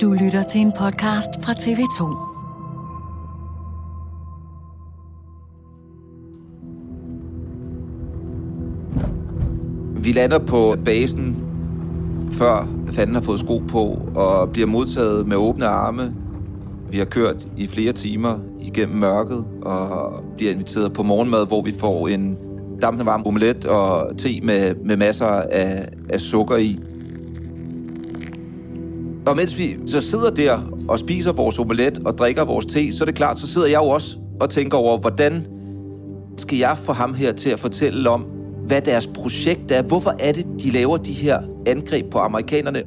Du lytter til en podcast fra TV2. Vi lander på basen, før fanden har fået sko på, og bliver modtaget med åbne arme. Vi har kørt i flere timer igennem mørket, og bliver inviteret på morgenmad, hvor vi får en dampende varm omelet og te med, med masser af, af sukker i. Og mens vi så sidder der og spiser vores omelet og drikker vores te, så er det klart, så sidder jeg jo også og tænker over, hvordan skal jeg få ham her til at fortælle om, hvad deres projekt er. Hvorfor er det, de laver de her angreb på amerikanerne?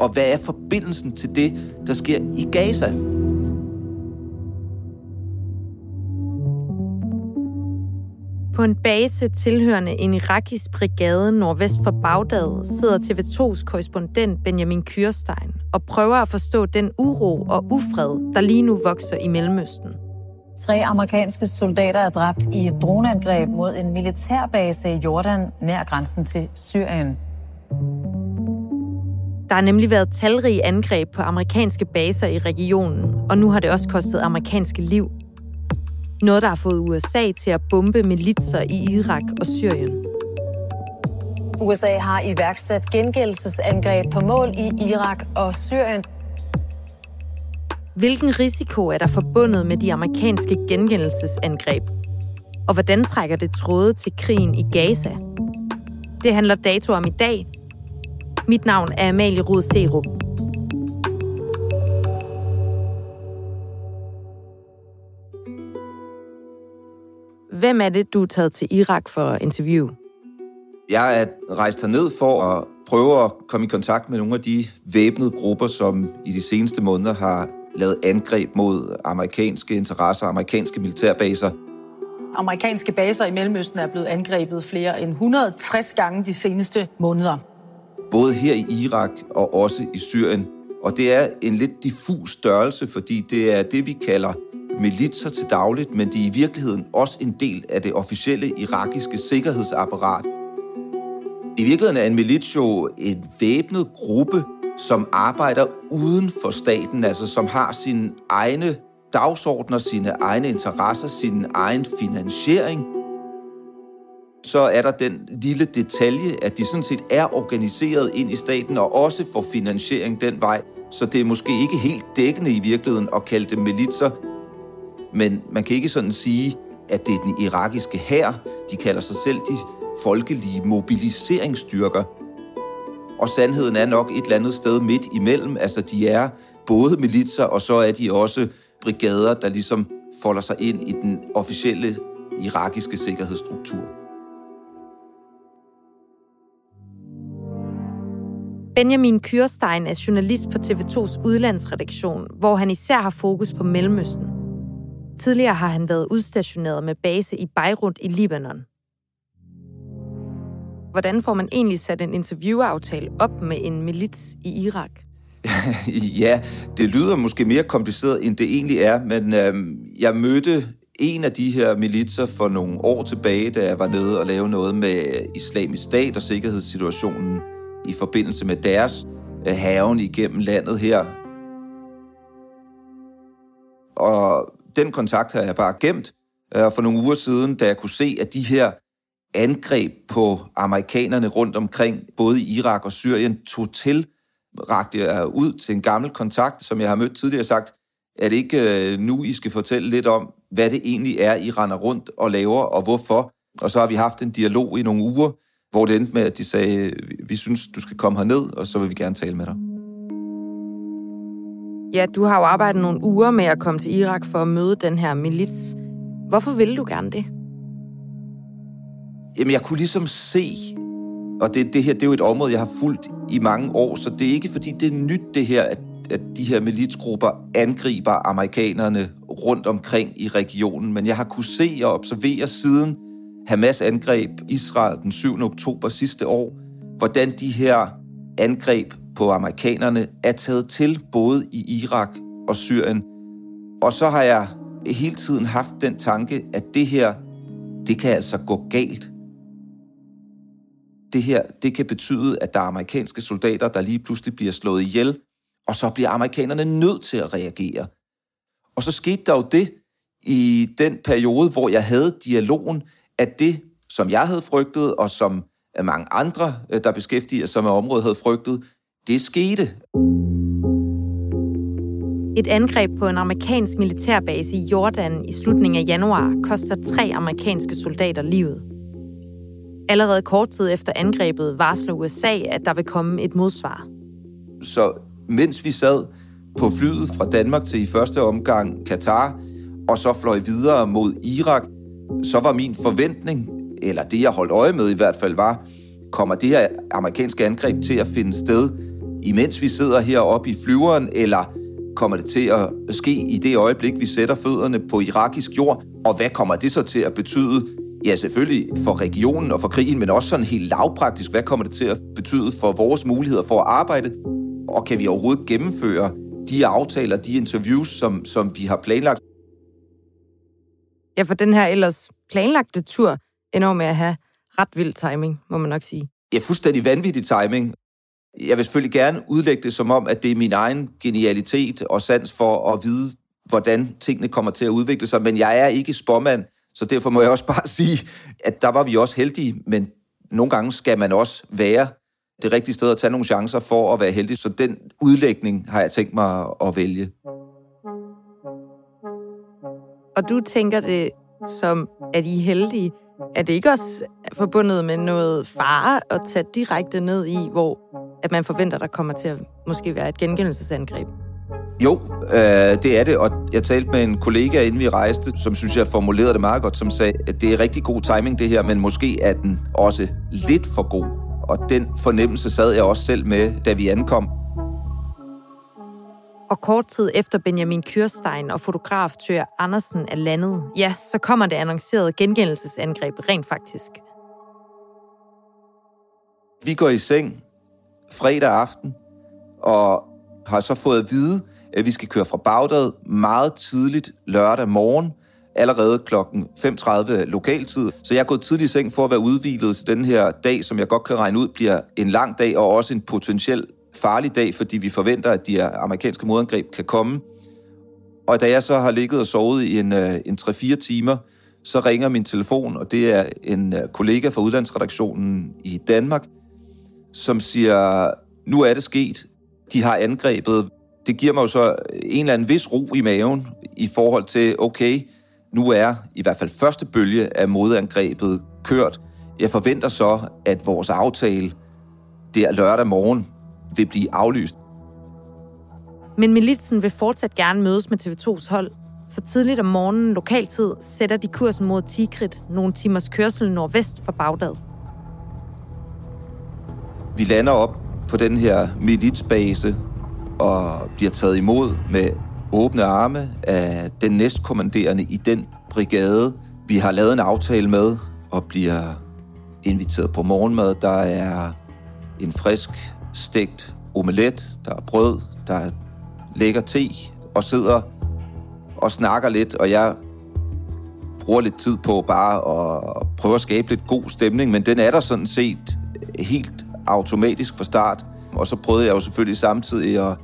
Og hvad er forbindelsen til det, der sker i Gaza? På en base tilhørende en irakisk brigade nordvest for Bagdad sidder TV2's korrespondent Benjamin Kyrstein og prøver at forstå den uro og ufred, der lige nu vokser i Mellemøsten. Tre amerikanske soldater er dræbt i et droneangreb mod en militærbase i Jordan nær grænsen til Syrien. Der har nemlig været talrige angreb på amerikanske baser i regionen, og nu har det også kostet amerikanske liv. Noget, der har fået USA til at bombe militser i Irak og Syrien. USA har iværksat gengældelsesangreb på mål i Irak og Syrien. Hvilken risiko er der forbundet med de amerikanske gengældelsesangreb? Og hvordan trækker det tråde til krigen i Gaza? Det handler dato om i dag. Mit navn er Amalie Rud Serup. Hvem er det, du er taget til Irak for at interview? Jeg er rejst herned for at prøve at komme i kontakt med nogle af de væbnede grupper, som i de seneste måneder har lavet angreb mod amerikanske interesser, amerikanske militærbaser. Amerikanske baser i Mellemøsten er blevet angrebet flere end 160 gange de seneste måneder. Både her i Irak og også i Syrien. Og det er en lidt diffus størrelse, fordi det er det, vi kalder militser til dagligt, men de er i virkeligheden også en del af det officielle irakiske sikkerhedsapparat. I virkeligheden er en milits jo en væbnet gruppe, som arbejder uden for staten, altså som har sine egne dagsordner, sine egne interesser, sin egen finansiering. Så er der den lille detalje, at de sådan set er organiseret ind i staten og også får finansiering den vej. Så det er måske ikke helt dækkende i virkeligheden at kalde dem militser. Men man kan ikke sådan sige, at det er den irakiske hær. De kalder sig selv de folkelige mobiliseringsstyrker. Og sandheden er nok et eller andet sted midt imellem. Altså, de er både militser, og så er de også brigader, der ligesom folder sig ind i den officielle irakiske sikkerhedsstruktur. Benjamin Kyrstein er journalist på TV2's udlandsredaktion, hvor han især har fokus på Mellemøsten. Tidligere har han været udstationeret med base i Beirut i Libanon. hvordan får man egentlig sat en interviewaftale op med en milits i Irak? ja, det lyder måske mere kompliceret, end det egentlig er, men øhm, jeg mødte en af de her militser for nogle år tilbage, da jeg var nede og lave noget med islamisk stat og sikkerhedssituationen i forbindelse med deres øh, haven igennem landet her. Og den kontakt har jeg bare gemt. Øh, for nogle uger siden, da jeg kunne se, at de her angreb på amerikanerne rundt omkring, både i Irak og Syrien, tog til, rakte jeg ud til en gammel kontakt, som jeg har mødt tidligere sagt, er det ikke øh, nu, I skal fortælle lidt om, hvad det egentlig er, I render rundt og laver, og hvorfor? Og så har vi haft en dialog i nogle uger, hvor det endte med, at de sagde, vi synes, du skal komme herned, og så vil vi gerne tale med dig. Ja, du har jo arbejdet nogle uger med at komme til Irak for at møde den her milits. Hvorfor ville du gerne det? Jamen, jeg kunne ligesom se, og det, det her det er jo et område, jeg har fulgt i mange år, så det er ikke fordi, det er nyt det her, at, at de her militsgrupper angriber amerikanerne rundt omkring i regionen, men jeg har kunne se og observere siden Hamas angreb Israel den 7. oktober sidste år, hvordan de her angreb på amerikanerne er taget til både i Irak og Syrien. Og så har jeg hele tiden haft den tanke, at det her, det kan altså gå galt. Det her, det kan betyde, at der er amerikanske soldater, der lige pludselig bliver slået ihjel, og så bliver amerikanerne nødt til at reagere. Og så skete der jo det i den periode, hvor jeg havde dialogen, at det, som jeg havde frygtet, og som mange andre, der beskæftiger sig med området, havde frygtet, det skete. Et angreb på en amerikansk militærbase i Jordan i slutningen af januar koster tre amerikanske soldater livet. Allerede kort tid efter angrebet varsler USA, at der vil komme et modsvar. Så mens vi sad på flyet fra Danmark til i første omgang Katar, og så fløj videre mod Irak, så var min forventning, eller det jeg holdt øje med i hvert fald, var, kommer det her amerikanske angreb til at finde sted, imens vi sidder heroppe i flyveren, eller kommer det til at ske i det øjeblik, vi sætter fødderne på irakisk jord? Og hvad kommer det så til at betyde? Ja, selvfølgelig for regionen og for krigen, men også sådan helt lavpraktisk. Hvad kommer det til at betyde for vores muligheder for at arbejde? Og kan vi overhovedet gennemføre de aftaler, de interviews, som, som vi har planlagt? Ja, for den her ellers planlagte tur ender med at have ret vild timing, må man nok sige. Ja, fuldstændig vanvittig timing. Jeg vil selvfølgelig gerne udlægge det som om, at det er min egen genialitet og sans for at vide, hvordan tingene kommer til at udvikle sig, men jeg er ikke spormand, så derfor må jeg også bare sige, at der var vi også heldige, men nogle gange skal man også være det rigtige sted at tage nogle chancer for at være heldig, så den udlægning har jeg tænkt mig at vælge. Og du tænker det som, at I er heldige. Er det ikke også forbundet med noget fare at tage direkte ned i, hvor at man forventer, der kommer til at måske være et gengældelsesangreb? Jo, øh, det er det, og jeg talte med en kollega, inden vi rejste, som synes, jeg formulerede det meget godt, som sagde, at det er rigtig god timing det her, men måske er den også lidt for god. Og den fornemmelse sad jeg også selv med, da vi ankom. Og kort tid efter Benjamin Kyrstein og fotograf Tør Andersen er landet, ja, så kommer det annoncerede gengældelsesangreb rent faktisk. Vi går i seng fredag aften, og har så fået at vide, at vi skal køre fra Bagdad meget tidligt lørdag morgen, allerede klokken 5.30 lokaltid. Så jeg er gået tidligt i seng for at være udvilet til den her dag, som jeg godt kan regne ud bliver en lang dag, og også en potentiel farlig dag, fordi vi forventer, at de amerikanske modangreb kan komme. Og da jeg så har ligget og sovet i en, øh, en 3-4 timer, så ringer min telefon, og det er en øh, kollega fra udlandsredaktionen i Danmark, som siger, nu er det sket. De har angrebet. Det giver mig jo så en eller anden vis ro i maven i forhold til, okay, nu er i hvert fald første bølge af modangrebet kørt. Jeg forventer så, at vores aftale der lørdag morgen vil blive aflyst. Men militsen vil fortsat gerne mødes med TV2's hold, så tidligt om morgenen lokaltid sætter de kursen mod Tikrit, nogle timers kørsel nordvest for Bagdad. Vi lander op på den her militsbase og bliver taget imod med åbne arme af den næstkommanderende i den brigade, vi har lavet en aftale med, og bliver inviteret på morgenmad. Der er en frisk stegt omelet, der er brød, der er lækker te, og sidder og snakker lidt, og jeg bruger lidt tid på bare at prøve at skabe lidt god stemning, men den er der sådan set helt automatisk fra start. Og så prøvede jeg jo selvfølgelig samtidig at,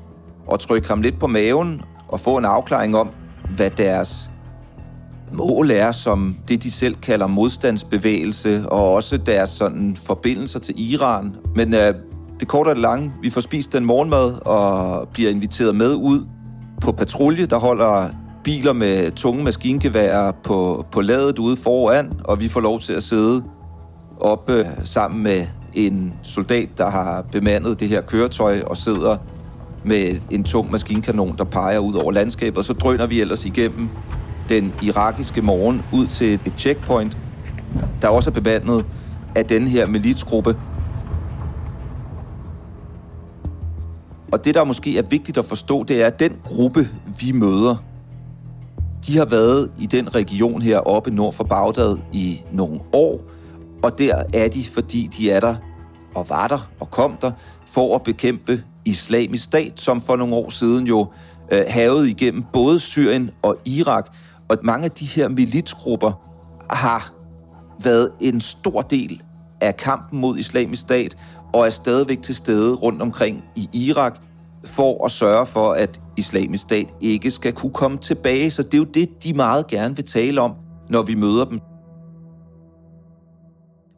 at trykke ham lidt på maven og få en afklaring om, hvad deres mål er, som det, de selv kalder modstandsbevægelse, og også deres sådan forbindelser til Iran. Men øh, det korte og det lange, vi får spist den morgenmad og bliver inviteret med ud på patrulje, der holder biler med tunge maskingeværer på, på ladet ude foran, og vi får lov til at sidde oppe sammen med en soldat, der har bemandet det her køretøj og sidder med en tung maskinkanon, der peger ud over landskabet, og så drøner vi ellers igennem den irakiske morgen ud til et checkpoint, der også er bemandet af den her militsgruppe. Og det, der måske er vigtigt at forstå, det er, at den gruppe, vi møder, de har været i den region her oppe nord for Bagdad i nogle år, og der er de, fordi de er der og var der og kom der for at bekæmpe islamisk stat, som for nogle år siden jo øh, havede igennem både Syrien og Irak. Og mange af de her militsgrupper har været en stor del af kampen mod islamisk stat og er stadigvæk til stede rundt omkring i Irak for at sørge for, at islamisk stat ikke skal kunne komme tilbage. Så det er jo det, de meget gerne vil tale om, når vi møder dem.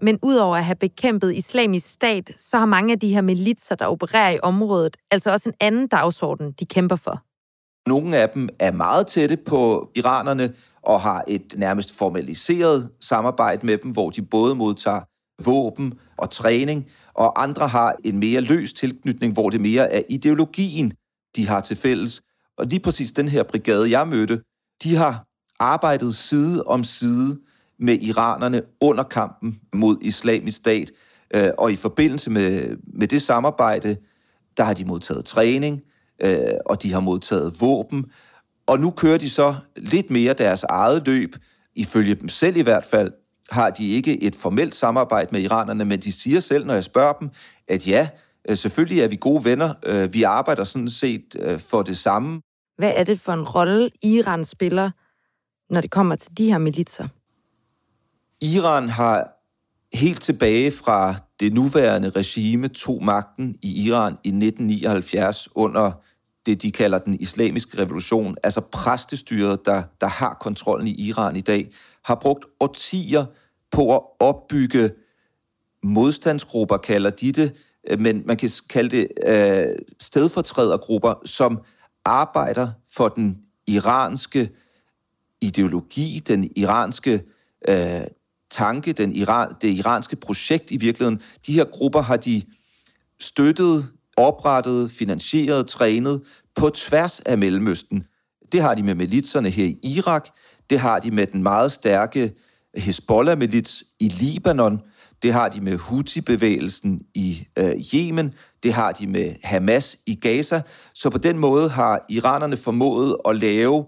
Men udover at have bekæmpet islamisk stat, så har mange af de her militser, der opererer i området, altså også en anden dagsorden, de kæmper for. Nogle af dem er meget tætte på iranerne og har et nærmest formaliseret samarbejde med dem, hvor de både modtager våben og træning, og andre har en mere løs tilknytning, hvor det mere er ideologien, de har til fælles. Og lige præcis den her brigade, jeg mødte, de har arbejdet side om side med iranerne under kampen mod islamisk stat. Øh, og i forbindelse med, med det samarbejde, der har de modtaget træning, øh, og de har modtaget våben. Og nu kører de så lidt mere deres eget løb, ifølge dem selv i hvert fald, har de ikke et formelt samarbejde med iranerne, men de siger selv, når jeg spørger dem, at ja, øh, selvfølgelig er vi gode venner. Øh, vi arbejder sådan set øh, for det samme. Hvad er det for en rolle, Iran spiller, når det kommer til de her militser? Iran har helt tilbage fra det nuværende regime tog magten i Iran i 1979 under det, de kalder den islamiske revolution, altså præstestyret, der, der har kontrollen i Iran i dag, har brugt årtier på at opbygge modstandsgrupper, kalder de det, øh, men man kan kalde det øh, stedfortrædergrupper, som arbejder for den iranske ideologi, den iranske øh, tanke, den Iran, det iranske projekt i virkeligheden. De her grupper har de støttet, oprettet, finansieret, trænet på tværs af Mellemøsten. Det har de med militserne her i Irak, det har de med den meget stærke Hezbollah-milits i Libanon, det har de med Houthi-bevægelsen i øh, Yemen, det har de med Hamas i Gaza. Så på den måde har iranerne formået at lave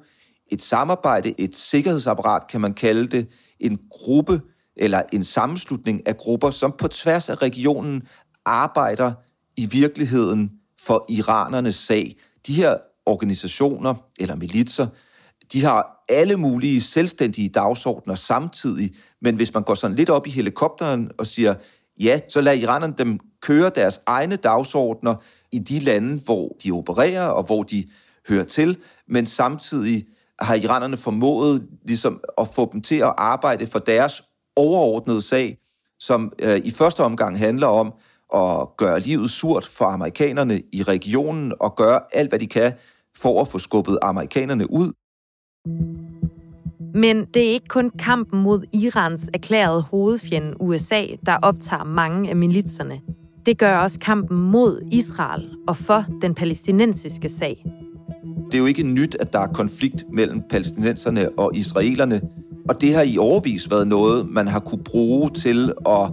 et samarbejde, et sikkerhedsapparat, kan man kalde det, en gruppe eller en sammenslutning af grupper, som på tværs af regionen arbejder i virkeligheden for iranernes sag. De her organisationer eller militser, de har alle mulige selvstændige dagsordner samtidig, men hvis man går sådan lidt op i helikopteren og siger, ja, så lader iranerne dem køre deres egne dagsordner i de lande, hvor de opererer og hvor de hører til, men samtidig har iranerne formået ligesom at få dem til at arbejde for deres overordnede sag, som øh, i første omgang handler om at gøre livet surt for amerikanerne i regionen og gøre alt, hvad de kan for at få skubbet amerikanerne ud. Men det er ikke kun kampen mod Irans erklærede hovedfjende USA, der optager mange af militserne. Det gør også kampen mod Israel og for den palæstinensiske sag. Det er jo ikke nyt, at der er konflikt mellem palæstinenserne og israelerne. Og det har i overvis været noget, man har kunne bruge til at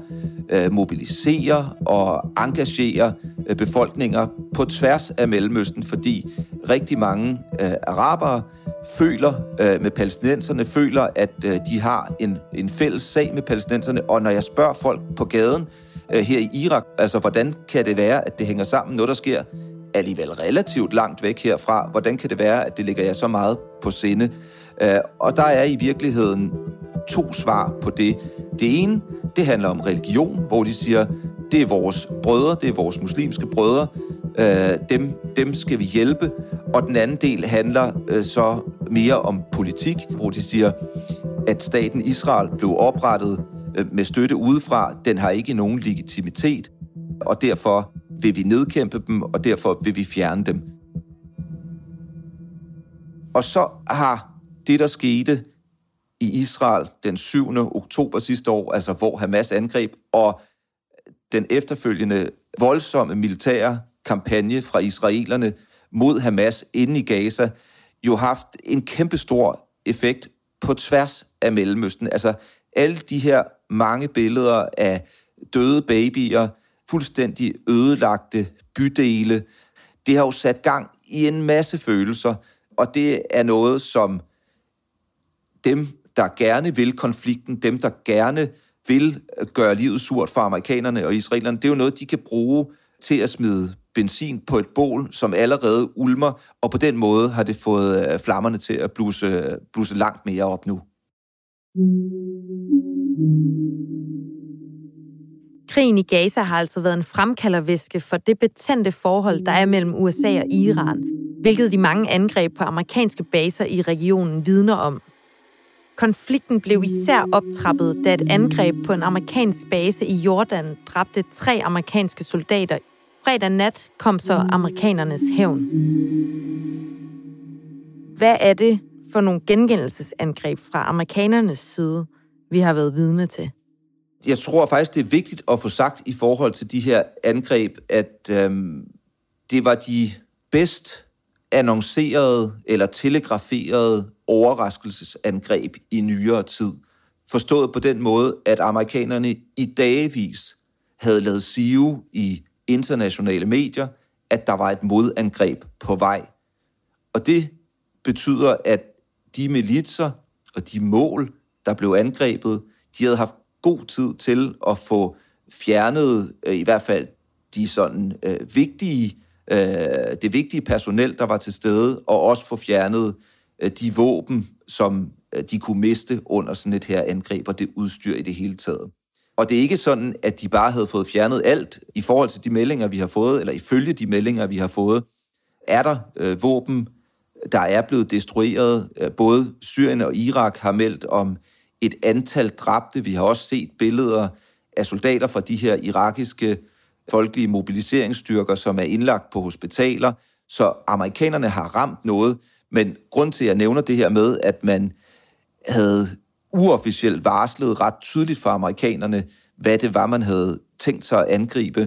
øh, mobilisere og engagere øh, befolkninger på tværs af Mellemøsten, fordi rigtig mange øh, arabere føler øh, med palæstinenserne, føler, at øh, de har en, en fælles sag med palæstinenserne. Og når jeg spørger folk på gaden øh, her i Irak, altså hvordan kan det være, at det hænger sammen, noget der sker alligevel relativt langt væk herfra, hvordan kan det være, at det ligger jeg så meget på sinde? Øh, og der er i virkeligheden to svar på det. Det ene, det handler om religion, hvor de siger, det er vores brødre, det er vores muslimske brødre, øh, dem, dem skal vi hjælpe. Og den anden del handler øh, så mere om politik, hvor de siger, at staten Israel blev oprettet øh, med støtte udefra. Den har ikke nogen legitimitet, og derfor vil vi nedkæmpe dem, og derfor vil vi fjerne dem. Og så har det, der skete i Israel den 7. oktober sidste år, altså hvor Hamas angreb, og den efterfølgende voldsomme militære kampagne fra israelerne mod Hamas inde i Gaza, jo haft en kæmpestor effekt på tværs af Mellemøsten. Altså alle de her mange billeder af døde babyer, fuldstændig ødelagte bydele, det har jo sat gang i en masse følelser, og det er noget, som dem, der gerne vil konflikten, dem, der gerne vil øh, gøre livet surt for amerikanerne og israelerne, det er jo noget, de kan bruge til at smide benzin på et bål, som allerede ulmer, og på den måde har det fået øh, flammerne til at bluse, bluse langt mere op nu. Krigen i Gaza har altså været en fremkaldervæske for det betændte forhold, der er mellem USA og Iran, hvilket de mange angreb på amerikanske baser i regionen vidner om. Konflikten blev især optrappet, da et angreb på en amerikansk base i Jordan dræbte tre amerikanske soldater. Fredag nat kom så amerikanernes hævn. Hvad er det for nogle gengældelsesangreb fra amerikanernes side, vi har været vidne til? Jeg tror faktisk, det er vigtigt at få sagt i forhold til de her angreb, at øhm, det var de bedst annoncerede eller telegraferede overraskelsesangreb i nyere tid. Forstået på den måde, at amerikanerne i dagevis havde lavet sive i internationale medier, at der var et modangreb på vej. Og det betyder, at de militser og de mål, der blev angrebet, de havde haft god tid til at få fjernet øh, i hvert fald de sådan øh, vigtige, øh, det vigtige personel, der var til stede, og også få fjernet øh, Øh, de våben, som øh, de kunne miste under sådan et her angreb, og det udstyr i det hele taget. Og det er ikke sådan, at de bare havde fået fjernet alt i forhold til de meldinger, vi har fået, eller ifølge de meldinger, vi har fået, er der øh, våben, der er blevet destrueret. Øh, både Syrien og Irak har meldt om et antal dræbte. Vi har også set billeder af soldater fra de her irakiske folkelige mobiliseringsstyrker, som er indlagt på hospitaler. Så amerikanerne har ramt noget, men grund til, at jeg nævner det her med, at man havde uofficielt varslet ret tydeligt for amerikanerne, hvad det var, man havde tænkt sig at angribe.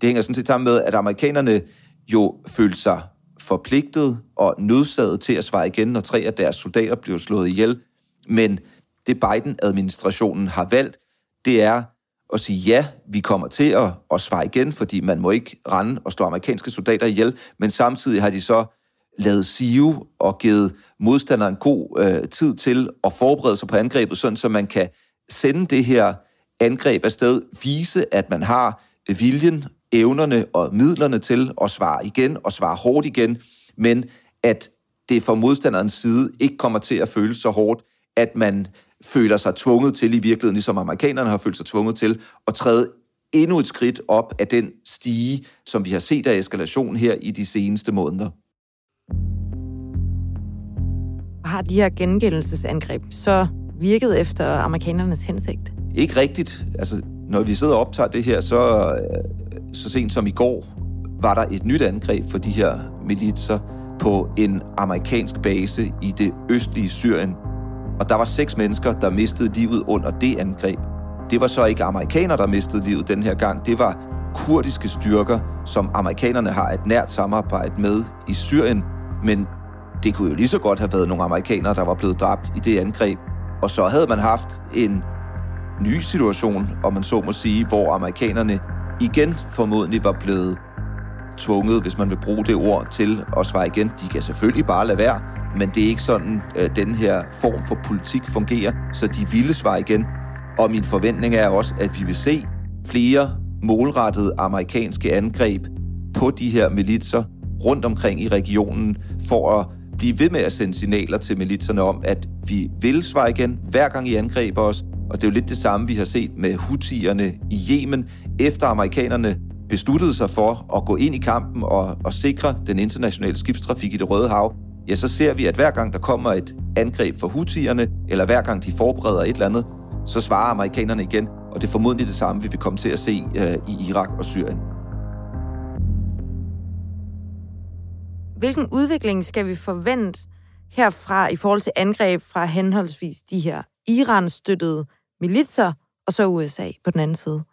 Det hænger sådan set sammen med, at amerikanerne jo følte sig forpligtet og nødsaget til at svare igen, når tre af deres soldater blev slået ihjel. Men det Biden-administrationen har valgt, det er at sige, ja, vi kommer til at, at svare igen, fordi man må ikke rende og slå amerikanske soldater ihjel, men samtidig har de så lavet sive og givet modstanderen god øh, tid til at forberede sig på angrebet, sådan så man kan sende det her angreb afsted, vise, at man har viljen, evnerne og midlerne til at svare igen og svare hårdt igen, men at det fra modstanderens side ikke kommer til at føles så hårdt, at man føler sig tvunget til i virkeligheden, ligesom amerikanerne har følt sig tvunget til, at træde endnu et skridt op af den stige, som vi har set af eskalation her i de seneste måneder. Har de her gengældelsesangreb så virket efter amerikanernes hensigt? Ikke rigtigt. Altså, når vi sidder og optager det her, så, øh, så sent som i går, var der et nyt angreb for de her militser på en amerikansk base i det østlige Syrien. Og der var seks mennesker, der mistede livet under det angreb. Det var så ikke amerikanere, der mistede livet den her gang. Det var kurdiske styrker, som amerikanerne har et nært samarbejde med i Syrien. Men det kunne jo lige så godt have været nogle amerikanere, der var blevet dræbt i det angreb. Og så havde man haft en ny situation, om man så må sige, hvor amerikanerne igen formodentlig var blevet tvunget, hvis man vil bruge det ord, til at svare igen. De kan selvfølgelig bare lade være, men det er ikke sådan, øh, den her form for politik fungerer, så de ville svare igen. Og min forventning er også, at vi vil se flere målrettede amerikanske angreb på de her militser rundt omkring i regionen, for at blive ved med at sende signaler til militserne om, at vi vil svare igen, hver gang I angriber os. Og det er jo lidt det samme, vi har set med hutierne i Yemen, efter amerikanerne besluttede sig for at gå ind i kampen og, og sikre den internationale skibstrafik i det Røde Hav, ja, så ser vi, at hver gang der kommer et angreb for hutierne, eller hver gang de forbereder et eller andet, så svarer amerikanerne igen, og det er formodentlig det samme, vi vil komme til at se øh, i Irak og Syrien. Hvilken udvikling skal vi forvente herfra i forhold til angreb fra henholdsvis de her Iran-støttede militser og så USA på den anden side?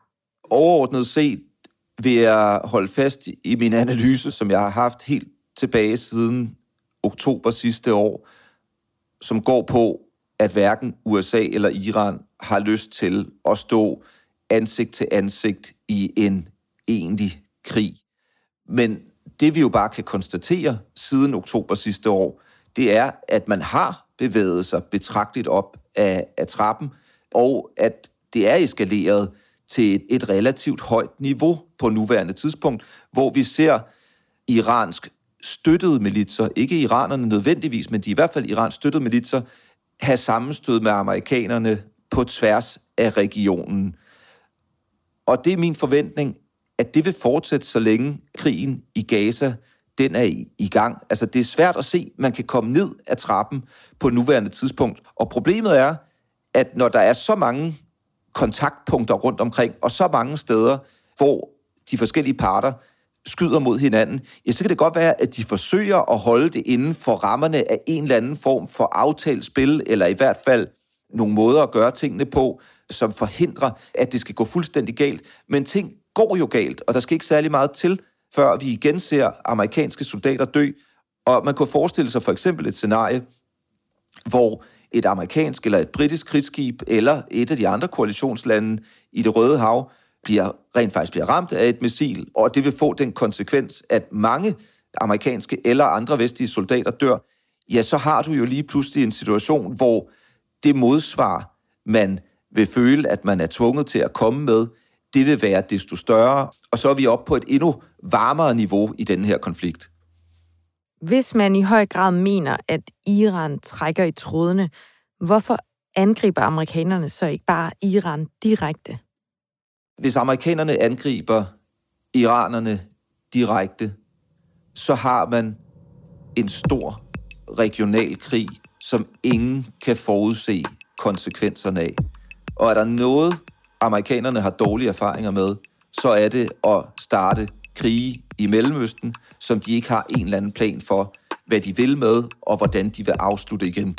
Overordnet set vil jeg holde fast i min analyse, som jeg har haft helt tilbage siden oktober sidste år, som går på, at hverken USA eller Iran har lyst til at stå ansigt til ansigt i en egentlig krig. Men det vi jo bare kan konstatere siden oktober sidste år, det er, at man har bevæget sig betragteligt op af, af trappen, og at det er eskaleret til et, et relativt højt niveau på nuværende tidspunkt, hvor vi ser iransk støttede militser, ikke iranerne nødvendigvis, men de i hvert fald iransk støttede militser, have sammenstød med amerikanerne på tværs af regionen. Og det er min forventning, at det vil fortsætte, så længe krigen i Gaza den er i, gang. Altså, det er svært at se, man kan komme ned af trappen på nuværende tidspunkt. Og problemet er, at når der er så mange kontaktpunkter rundt omkring, og så mange steder, hvor de forskellige parter skyder mod hinanden, ja, så kan det godt være, at de forsøger at holde det inden for rammerne af en eller anden form for aftalt spil, eller i hvert fald nogle måder at gøre tingene på, som forhindrer, at det skal gå fuldstændig galt. Men ting går jo galt, og der skal ikke særlig meget til, før vi igen ser amerikanske soldater dø. Og man kunne forestille sig for eksempel et scenarie, hvor et amerikansk eller et britisk krigsskib eller et af de andre koalitionslande i det Røde Hav bliver, rent faktisk bliver ramt af et missil, og det vil få den konsekvens, at mange amerikanske eller andre vestlige soldater dør, ja, så har du jo lige pludselig en situation, hvor det modsvar, man vil føle, at man er tvunget til at komme med, det vil være desto større, og så er vi oppe på et endnu varmere niveau i den her konflikt. Hvis man i høj grad mener, at Iran trækker i trådene, hvorfor angriber amerikanerne så ikke bare Iran direkte? Hvis amerikanerne angriber iranerne direkte, så har man en stor regional krig, som ingen kan forudse konsekvenserne af. Og er der noget, amerikanerne har dårlige erfaringer med, så er det at starte krige i Mellemøsten, som de ikke har en eller anden plan for, hvad de vil med, og hvordan de vil afslutte igen.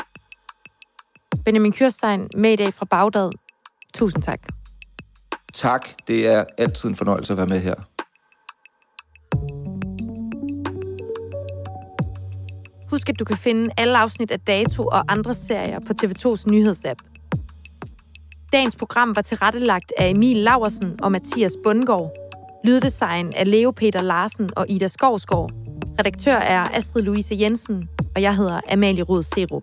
Benjamin Kyrstein, med i dag fra Bagdad. Tusind tak. Tak. Det er altid en fornøjelse at være med her. Husk, at du kan finde alle afsnit af Dato og andre serier på TV2's nyhedsapp. Dagens program var tilrettelagt af Emil Laversen og Mathias Bundgaard. Lyddesign af Leo Peter Larsen og Ida Skovsgaard. Redaktør er Astrid Louise Jensen, og jeg hedder Amalie Rod Serup.